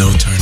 All right.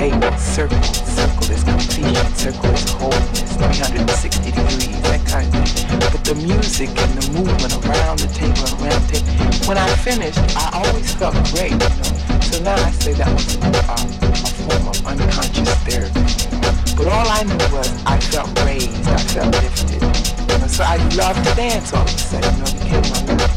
K, circle, circle is completion, circle is wholeness, 360 degrees, that kind of thing. But the music and the movement around the table and around the table, when I finished, I always felt great, you know? So now I say that was a, a, form of unconscious therapy. But all I knew was I felt raised, I felt lifted. You know? So I loved to dance all of a sudden, you know, became my life.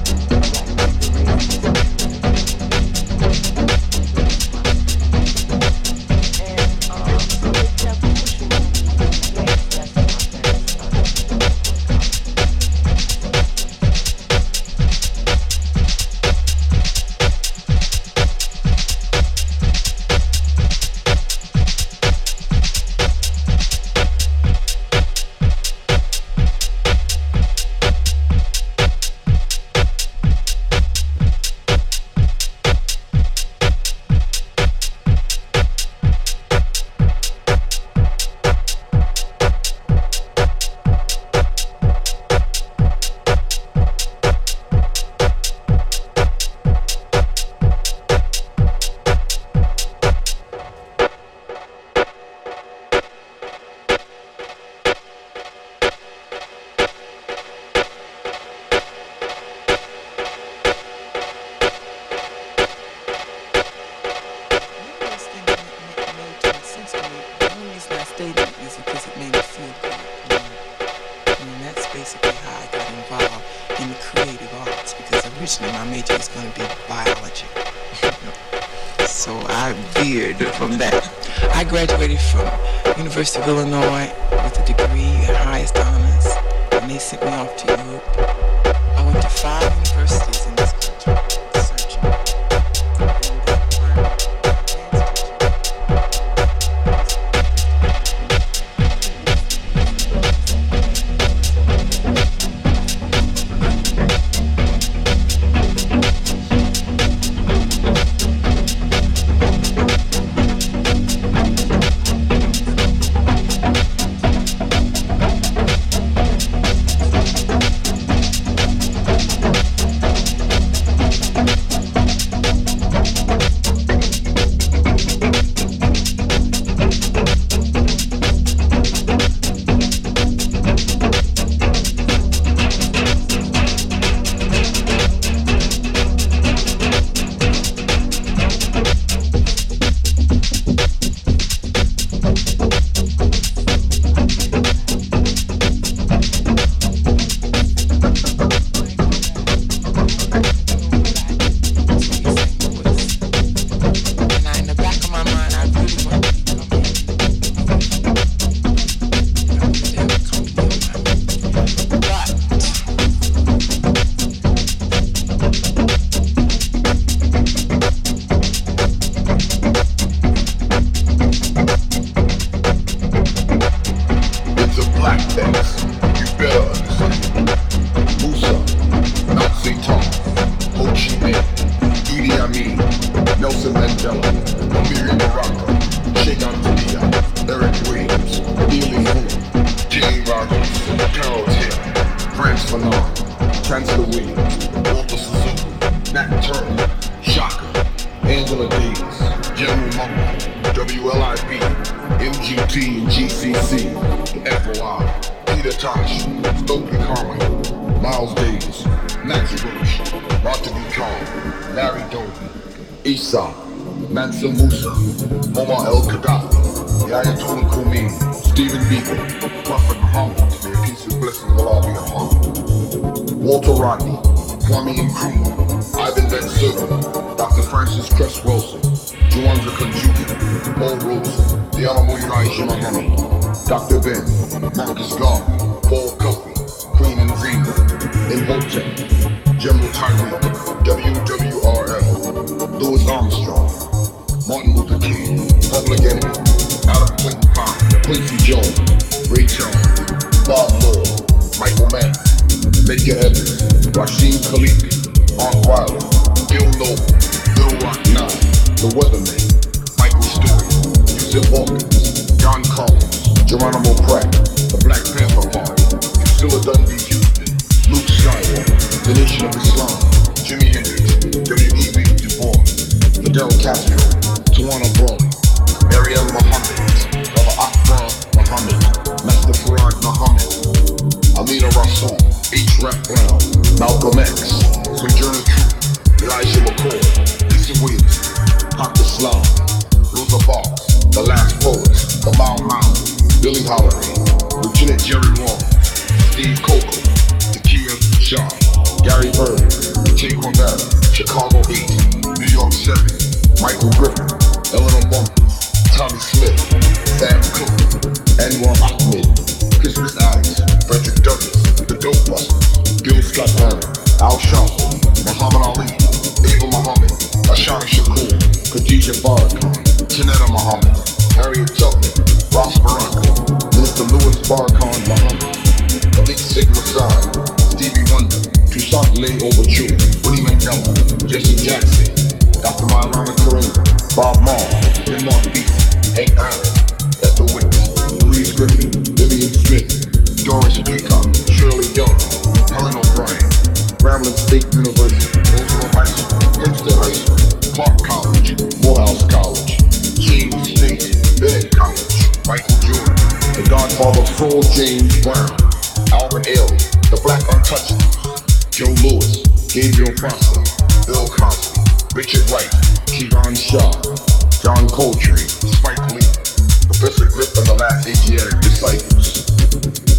H. Rap Brown, Malcolm X, Sojourner Truth, Elijah McCoy, Issa Williams, Dr. Slum, Rosa Parks, The Last Poets, The Mount Mount, Billie Holiday, Lieutenant Jerry Wong, Steve Coker, Takia Shaw, Gary Bird, Jaquan Barry, Chicago 8, New York 7, Michael Griffin, Eleanor Bumpurs, Tommy Smith, Sam Cooke, Anwar Ahmed, Christmas Adams, Frederick Douglass, the dope one, Gil Scott-Heron, Al Sharpton, Muhammad Ali, Ava Muhammad, Ashana Shakur, Khadijah Farrakhan, Tynnetta Muhammad, Harriet Tubman, Ross Baraka, Mr. Louis Farrakhan Muhammad, Elite Sigma Zahn, Stevie Wonder, Toussaint Louverture, Willie McDowell, Jesse Jackson, Dr. Maulana Karenga, Bob Marr, Denmark Vesey, Hank Allen, Esther Wicks, Louise Griffin, Doris Peacock, Shirley Young, Helen O'Brien, Grambling State University, Roosevelt High School, Hempstead High School, Clark College, Morehouse College, James State, Bennett College, Michael Jordan, the godfather Phil James Brown, Albert Ailey, the Black Untouchables, Joe Louis, Gabriel Foster, Bill Cosby, Richard Wright, Kevon Shaw, John Coltrane, Spike Lee, Professor Griffin, the last Asiatic disciples.